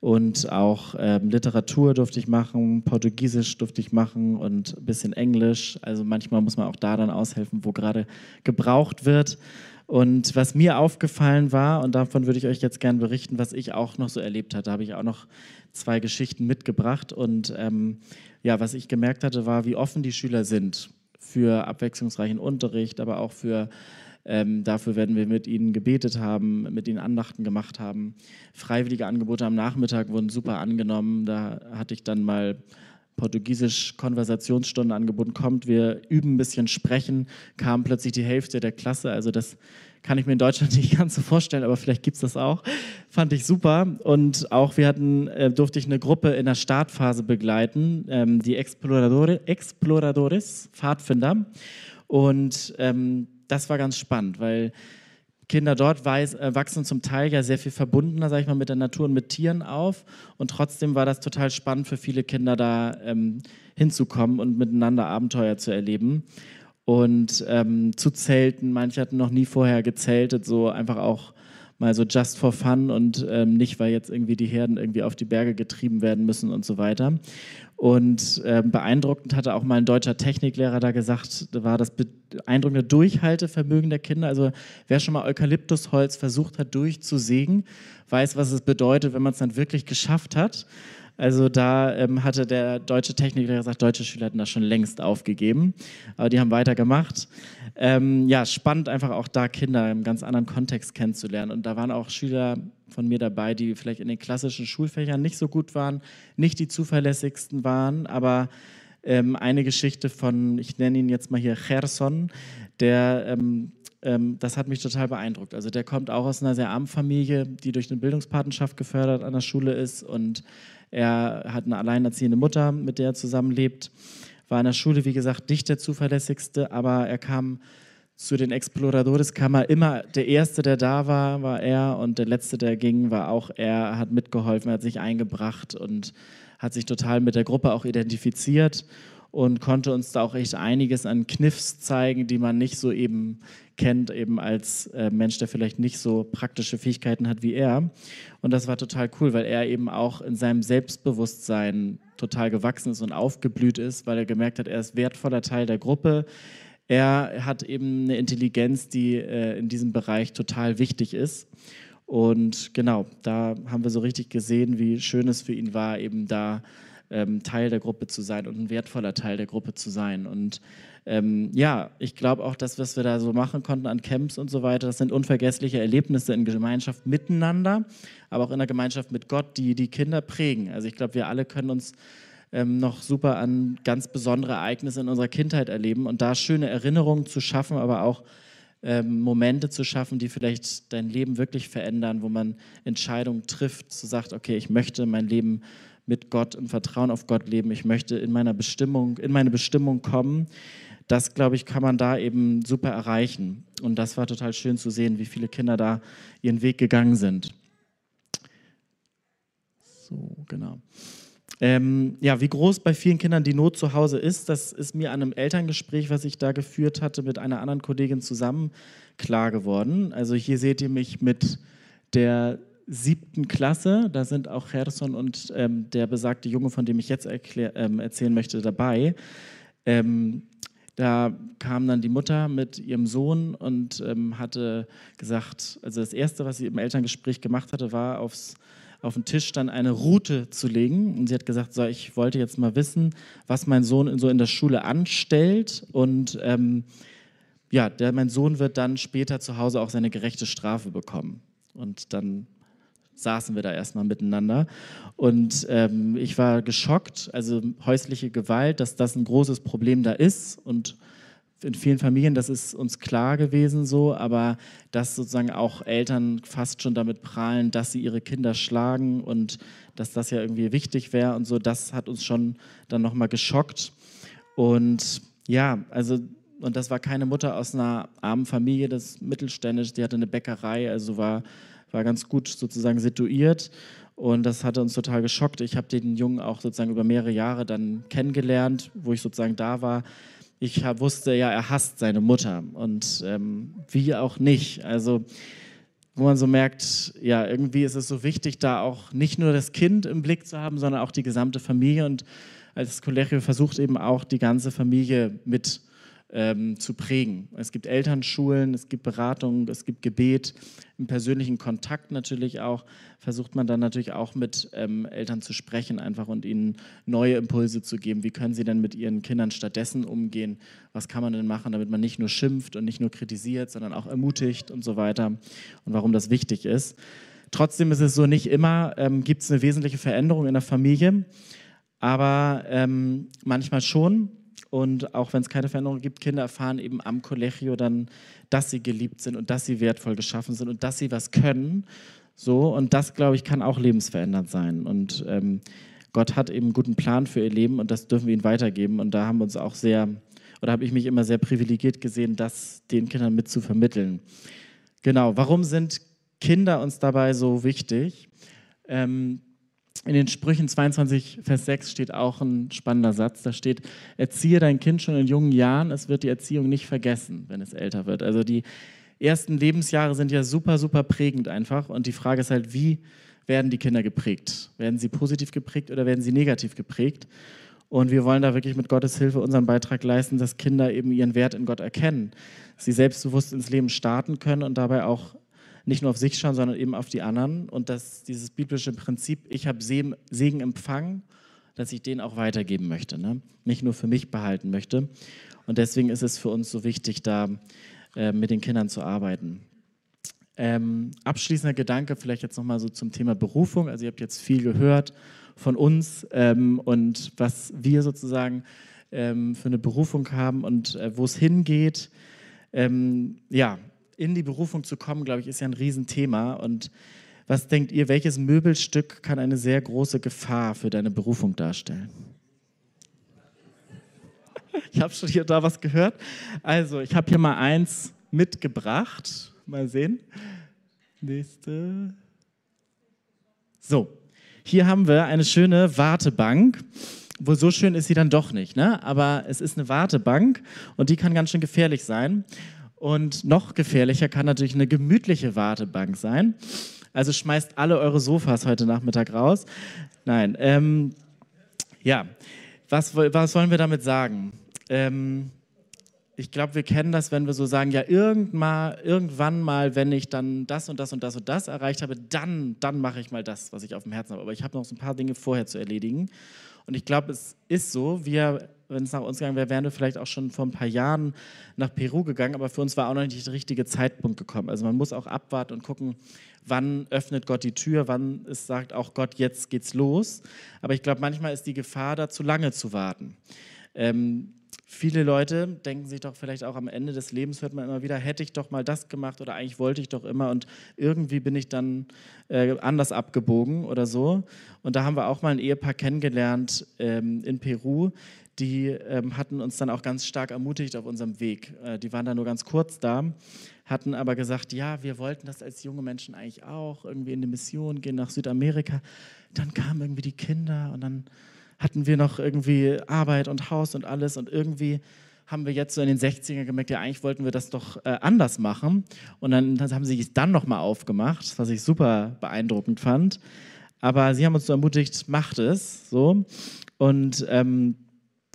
und auch ähm, Literatur durfte ich machen, Portugiesisch durfte ich machen und ein bisschen Englisch. Also manchmal muss man auch da dann aushelfen, wo gerade gebraucht wird. Und was mir aufgefallen war, und davon würde ich euch jetzt gerne berichten, was ich auch noch so erlebt hatte, habe ich auch noch zwei Geschichten mitgebracht. Und ähm, ja, was ich gemerkt hatte, war, wie offen die Schüler sind für abwechslungsreichen Unterricht, aber auch für ähm, dafür werden wir mit ihnen gebetet haben, mit ihnen Andachten gemacht haben. Freiwillige Angebote am Nachmittag wurden super angenommen. Da hatte ich dann mal Portugiesisch Konversationsstunde angeboten, kommt, wir üben ein bisschen sprechen, kam plötzlich die Hälfte der Klasse. Also das kann ich mir in Deutschland nicht ganz so vorstellen, aber vielleicht gibt es das auch. Fand ich super. Und auch wir hatten, äh, durfte ich eine Gruppe in der Startphase begleiten, ähm, die Exploradore, Exploradores, Pfadfinder. Und ähm, das war ganz spannend, weil Kinder dort weiß, äh, wachsen zum Teil ja sehr viel verbundener, sag ich mal, mit der Natur und mit Tieren auf. Und trotzdem war das total spannend für viele Kinder, da ähm, hinzukommen und miteinander Abenteuer zu erleben. Und ähm, zu zelten, manche hatten noch nie vorher gezeltet, so einfach auch mal so just for fun und ähm, nicht, weil jetzt irgendwie die Herden irgendwie auf die Berge getrieben werden müssen und so weiter. Und äh, beeindruckend hatte auch mal ein deutscher Techniklehrer da gesagt, war das beeindruckende Durchhaltevermögen der Kinder. Also wer schon mal Eukalyptusholz versucht hat durchzusägen, weiß, was es bedeutet, wenn man es dann wirklich geschafft hat. Also da ähm, hatte der deutsche Techniker gesagt, deutsche Schüler hätten das schon längst aufgegeben, aber die haben weitergemacht. Ähm, ja, spannend einfach auch da Kinder im ganz anderen Kontext kennenzulernen. Und da waren auch Schüler von mir dabei, die vielleicht in den klassischen Schulfächern nicht so gut waren, nicht die zuverlässigsten waren, aber ähm, eine Geschichte von, ich nenne ihn jetzt mal hier Cherson, der ähm, ähm, das hat mich total beeindruckt. Also der kommt auch aus einer sehr armen Familie, die durch eine Bildungspatenschaft gefördert an der Schule ist und er hat eine alleinerziehende Mutter, mit der er zusammenlebt. War in der Schule, wie gesagt, nicht der zuverlässigste, aber er kam zu den Exploradores, kam er immer, der Erste, der da war, war er und der Letzte, der ging, war auch er. Hat mitgeholfen, hat sich eingebracht und hat sich total mit der Gruppe auch identifiziert und konnte uns da auch echt einiges an Kniffs zeigen, die man nicht so eben kennt, eben als äh, Mensch, der vielleicht nicht so praktische Fähigkeiten hat wie er. Und das war total cool, weil er eben auch in seinem Selbstbewusstsein total gewachsen ist und aufgeblüht ist, weil er gemerkt hat, er ist wertvoller Teil der Gruppe. Er hat eben eine Intelligenz, die äh, in diesem Bereich total wichtig ist. Und genau, da haben wir so richtig gesehen, wie schön es für ihn war, eben da ähm, Teil der Gruppe zu sein und ein wertvoller Teil der Gruppe zu sein. Und ähm, ja, ich glaube auch, dass was wir da so machen konnten an Camps und so weiter, das sind unvergessliche Erlebnisse in Gemeinschaft miteinander, aber auch in der Gemeinschaft mit Gott, die die Kinder prägen. Also ich glaube, wir alle können uns ähm, noch super an ganz besondere Ereignisse in unserer Kindheit erleben und da schöne Erinnerungen zu schaffen, aber auch ähm, Momente zu schaffen, die vielleicht dein Leben wirklich verändern, wo man Entscheidungen trifft, so sagt, okay, ich möchte mein Leben mit Gott im Vertrauen auf Gott leben. Ich möchte in meiner Bestimmung, in meine Bestimmung kommen. Das, glaube ich, kann man da eben super erreichen. Und das war total schön zu sehen, wie viele Kinder da ihren Weg gegangen sind. So, genau. Ähm, ja, wie groß bei vielen Kindern die Not zu Hause ist, das ist mir an einem Elterngespräch, was ich da geführt hatte, mit einer anderen Kollegin zusammen klar geworden. Also hier seht ihr mich mit der siebten Klasse. Da sind auch Gerson und ähm, der besagte Junge, von dem ich jetzt erklär, ähm, erzählen möchte, dabei. Ähm, da kam dann die Mutter mit ihrem Sohn und ähm, hatte gesagt, also das Erste, was sie im Elterngespräch gemacht hatte, war aufs, auf den Tisch dann eine Route zu legen. Und sie hat gesagt, so, ich wollte jetzt mal wissen, was mein Sohn so in der Schule anstellt. Und ähm, ja, der, mein Sohn wird dann später zu Hause auch seine gerechte Strafe bekommen. Und dann saßen wir da erstmal miteinander. Und ähm, ich war geschockt, also häusliche Gewalt, dass das ein großes Problem da ist. Und in vielen Familien, das ist uns klar gewesen so, aber dass sozusagen auch Eltern fast schon damit prahlen, dass sie ihre Kinder schlagen und dass das ja irgendwie wichtig wäre und so, das hat uns schon dann nochmal geschockt. Und ja, also, und das war keine Mutter aus einer armen Familie, das mittelständisch, die hatte eine Bäckerei, also war war ganz gut sozusagen situiert. Und das hatte uns total geschockt. Ich habe den Jungen auch sozusagen über mehrere Jahre dann kennengelernt, wo ich sozusagen da war. Ich wusste ja, er hasst seine Mutter und ähm, wie auch nicht. Also wo man so merkt, ja, irgendwie ist es so wichtig, da auch nicht nur das Kind im Blick zu haben, sondern auch die gesamte Familie. Und als Collegio versucht eben auch die ganze Familie mit ähm, zu prägen. Es gibt Elternschulen, es gibt Beratungen, es gibt Gebet, im persönlichen Kontakt natürlich auch, versucht man dann natürlich auch mit ähm, Eltern zu sprechen einfach und ihnen neue Impulse zu geben. Wie können sie denn mit ihren Kindern stattdessen umgehen? Was kann man denn machen, damit man nicht nur schimpft und nicht nur kritisiert, sondern auch ermutigt und so weiter und warum das wichtig ist. Trotzdem ist es so, nicht immer ähm, gibt es eine wesentliche Veränderung in der Familie, aber ähm, manchmal schon. Und auch wenn es keine Veränderung gibt, Kinder erfahren eben am Collegio dann, dass sie geliebt sind und dass sie wertvoll geschaffen sind und dass sie was können. So, und das, glaube ich, kann auch lebensverändernd sein. Und ähm, Gott hat eben einen guten Plan für ihr Leben und das dürfen wir ihnen weitergeben. Und da haben wir uns auch sehr, oder habe ich mich immer sehr privilegiert gesehen, das den Kindern mit zu vermitteln. Genau, warum sind Kinder uns dabei so wichtig? Ähm, in den Sprüchen 22, Vers 6 steht auch ein spannender Satz. Da steht, erziehe dein Kind schon in jungen Jahren, es wird die Erziehung nicht vergessen, wenn es älter wird. Also die ersten Lebensjahre sind ja super, super prägend einfach. Und die Frage ist halt, wie werden die Kinder geprägt? Werden sie positiv geprägt oder werden sie negativ geprägt? Und wir wollen da wirklich mit Gottes Hilfe unseren Beitrag leisten, dass Kinder eben ihren Wert in Gott erkennen, sie selbstbewusst ins Leben starten können und dabei auch nicht nur auf sich schauen, sondern eben auf die anderen. Und dass dieses biblische Prinzip, ich habe Segen empfangen, dass ich den auch weitergeben möchte, ne? nicht nur für mich behalten möchte. Und deswegen ist es für uns so wichtig, da äh, mit den Kindern zu arbeiten. Ähm, abschließender Gedanke vielleicht jetzt nochmal so zum Thema Berufung. Also ihr habt jetzt viel gehört von uns ähm, und was wir sozusagen ähm, für eine Berufung haben und äh, wo es hingeht. Ähm, ja, in die Berufung zu kommen, glaube ich, ist ja ein Riesenthema. Und was denkt ihr, welches Möbelstück kann eine sehr große Gefahr für deine Berufung darstellen? Ich habe schon hier da was gehört. Also, ich habe hier mal eins mitgebracht. Mal sehen. Nächste. So, hier haben wir eine schöne Wartebank. Wohl so schön ist sie dann doch nicht, ne? aber es ist eine Wartebank und die kann ganz schön gefährlich sein. Und noch gefährlicher kann natürlich eine gemütliche Wartebank sein. Also schmeißt alle eure Sofas heute Nachmittag raus. Nein, ähm, ja, was, was wollen wir damit sagen? Ähm, ich glaube, wir kennen das, wenn wir so sagen, ja, irgendwann, mal, wenn ich dann das und das und das und das erreicht habe, dann, dann mache ich mal das, was ich auf dem Herzen habe. Aber ich habe noch so ein paar Dinge vorher zu erledigen. Und ich glaube, es ist so, wir wenn es nach uns gegangen wäre, wären wir vielleicht auch schon vor ein paar Jahren nach Peru gegangen, aber für uns war auch noch nicht der richtige Zeitpunkt gekommen. Also man muss auch abwarten und gucken, wann öffnet Gott die Tür, wann es sagt auch Gott, jetzt geht's los. Aber ich glaube, manchmal ist die Gefahr da, zu lange zu warten. Ähm, viele Leute denken sich doch vielleicht auch am Ende des Lebens, hört man immer wieder, hätte ich doch mal das gemacht oder eigentlich wollte ich doch immer und irgendwie bin ich dann äh, anders abgebogen oder so. Und da haben wir auch mal ein Ehepaar kennengelernt ähm, in Peru, die ähm, hatten uns dann auch ganz stark ermutigt auf unserem Weg. Äh, die waren da nur ganz kurz da, hatten aber gesagt, ja, wir wollten das als junge Menschen eigentlich auch, irgendwie in die Mission gehen nach Südamerika. Dann kamen irgendwie die Kinder und dann hatten wir noch irgendwie Arbeit und Haus und alles und irgendwie haben wir jetzt so in den 60ern gemerkt, ja, eigentlich wollten wir das doch äh, anders machen. Und dann, haben sie es dann nochmal aufgemacht, was ich super beeindruckend fand. Aber sie haben uns so ermutigt, macht es so. Und ähm,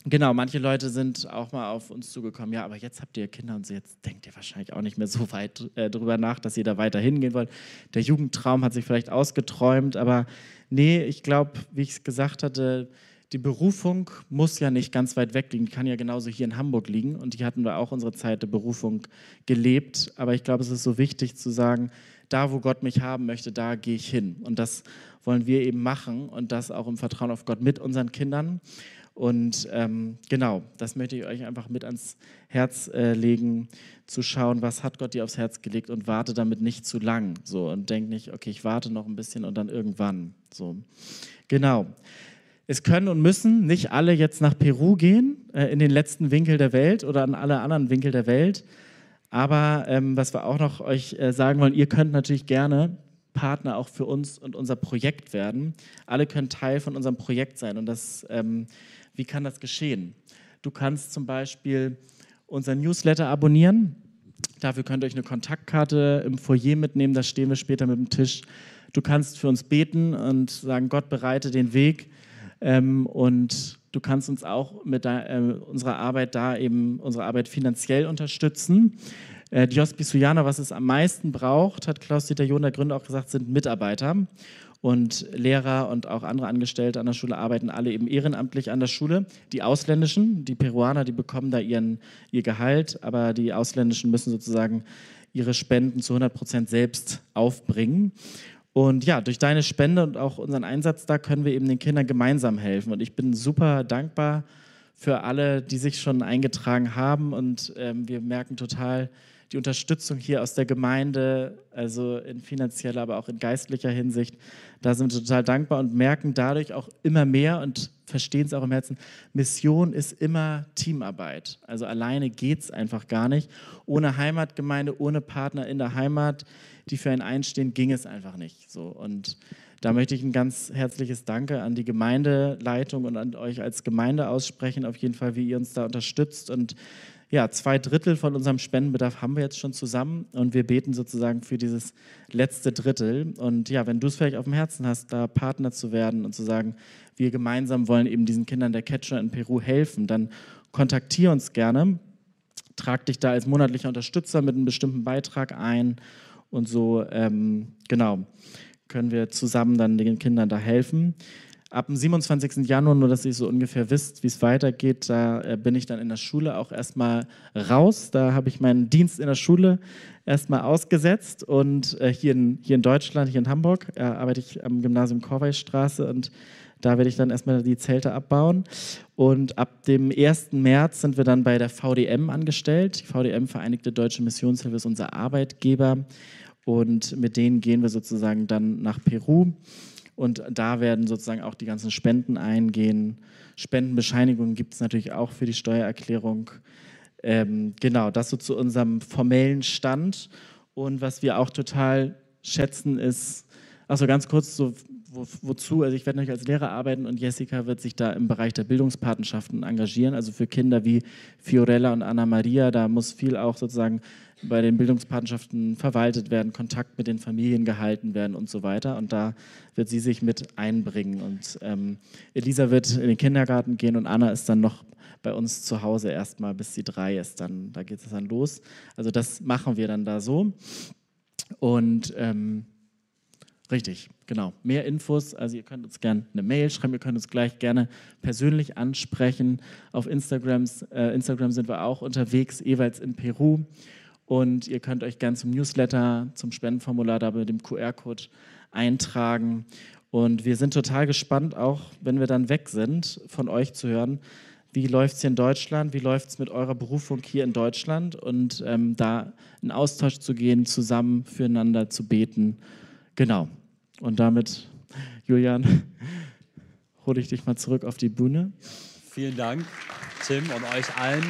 Genau, manche Leute sind auch mal auf uns zugekommen, ja, aber jetzt habt ihr Kinder und jetzt denkt ihr wahrscheinlich auch nicht mehr so weit äh, drüber nach, dass ihr da weiter hingehen wollt. Der Jugendtraum hat sich vielleicht ausgeträumt, aber nee, ich glaube, wie ich es gesagt hatte, die Berufung muss ja nicht ganz weit weg liegen, die kann ja genauso hier in Hamburg liegen und hier hatten wir auch unsere Zeit der Berufung gelebt, aber ich glaube, es ist so wichtig zu sagen, da wo Gott mich haben möchte, da gehe ich hin und das wollen wir eben machen und das auch im Vertrauen auf Gott mit unseren Kindern. Und ähm, genau, das möchte ich euch einfach mit ans Herz äh, legen, zu schauen, was hat Gott dir aufs Herz gelegt und warte damit nicht zu lang. So und denk nicht, okay, ich warte noch ein bisschen und dann irgendwann. So, genau. Es können und müssen nicht alle jetzt nach Peru gehen, äh, in den letzten Winkel der Welt oder an alle anderen Winkel der Welt. Aber ähm, was wir auch noch euch äh, sagen wollen, ihr könnt natürlich gerne Partner auch für uns und unser Projekt werden. Alle können Teil von unserem Projekt sein. Und das, ähm, wie kann das geschehen? Du kannst zum Beispiel unseren Newsletter abonnieren. Dafür könnt ihr euch eine Kontaktkarte im Foyer mitnehmen, da stehen wir später mit dem Tisch. Du kannst für uns beten und sagen, Gott bereite den Weg. Ähm, und du kannst uns auch mit da, äh, unserer Arbeit da eben, unsere Arbeit finanziell unterstützen. Äh, die Hospicianer, was es am meisten braucht, hat Klaus-Dieter John, der Gründer, auch gesagt, sind Mitarbeiter. Und Lehrer und auch andere Angestellte an der Schule arbeiten alle eben ehrenamtlich an der Schule. Die ausländischen, die Peruaner, die bekommen da ihren, ihr Gehalt, aber die ausländischen müssen sozusagen ihre Spenden zu 100 Prozent selbst aufbringen. Und ja, durch deine Spende und auch unseren Einsatz da können wir eben den Kindern gemeinsam helfen. Und ich bin super dankbar für alle, die sich schon eingetragen haben. Und ähm, wir merken total, die Unterstützung hier aus der Gemeinde, also in finanzieller, aber auch in geistlicher Hinsicht. Da sind wir total dankbar und merken dadurch auch immer mehr und verstehen es auch im Herzen, Mission ist immer Teamarbeit. Also alleine geht es einfach gar nicht. Ohne Heimatgemeinde, ohne Partner in der Heimat, die für einen einstehen, ging es einfach nicht. So. Und da möchte ich ein ganz herzliches Danke an die Gemeindeleitung und an euch als Gemeinde aussprechen, auf jeden Fall, wie ihr uns da unterstützt und ja, zwei Drittel von unserem Spendenbedarf haben wir jetzt schon zusammen und wir beten sozusagen für dieses letzte Drittel. Und ja, wenn du es vielleicht auf dem Herzen hast, da Partner zu werden und zu sagen, wir gemeinsam wollen eben diesen Kindern der Catcher in Peru helfen, dann kontaktiere uns gerne, trag dich da als monatlicher Unterstützer mit einem bestimmten Beitrag ein und so, ähm, genau, können wir zusammen dann den Kindern da helfen ab dem 27. Januar, nur dass ihr so ungefähr wisst, wie es weitergeht, da äh, bin ich dann in der Schule auch erstmal raus. Da habe ich meinen Dienst in der Schule erstmal ausgesetzt und äh, hier, in, hier in Deutschland, hier in Hamburg, äh, arbeite ich am Gymnasium Korweistraße und da werde ich dann erstmal die Zelte abbauen. Und ab dem 1. März sind wir dann bei der VDM angestellt. Die VDM, Vereinigte Deutsche Missionshilfe, ist unser Arbeitgeber. Und mit denen gehen wir sozusagen dann nach Peru und da werden sozusagen auch die ganzen Spenden eingehen. Spendenbescheinigungen gibt es natürlich auch für die Steuererklärung. Ähm, genau, das so zu unserem formellen Stand. Und was wir auch total schätzen ist, also ganz kurz so, wo, wozu, also ich werde natürlich als Lehrer arbeiten und Jessica wird sich da im Bereich der Bildungspatenschaften engagieren, also für Kinder wie Fiorella und Anna Maria, da muss viel auch sozusagen bei den Bildungspatenschaften verwaltet werden, Kontakt mit den Familien gehalten werden und so weiter. Und da wird sie sich mit einbringen. Und ähm, Elisa wird in den Kindergarten gehen und Anna ist dann noch bei uns zu Hause erstmal, bis sie drei ist. Dann, da geht es dann los. Also das machen wir dann da so. Und ähm, richtig, genau. Mehr Infos, also ihr könnt uns gerne eine Mail schreiben, ihr könnt uns gleich gerne persönlich ansprechen. Auf Instagrams, äh, Instagram sind wir auch unterwegs, jeweils in Peru. Und ihr könnt euch gerne zum Newsletter, zum Spendenformular da mit dem QR-Code eintragen. Und wir sind total gespannt, auch wenn wir dann weg sind, von euch zu hören, wie läuft es hier in Deutschland, wie läuft es mit eurer Berufung hier in Deutschland und ähm, da in Austausch zu gehen, zusammen füreinander zu beten. Genau. Und damit, Julian, hole ich dich mal zurück auf die Bühne. Vielen Dank, Tim, und euch allen.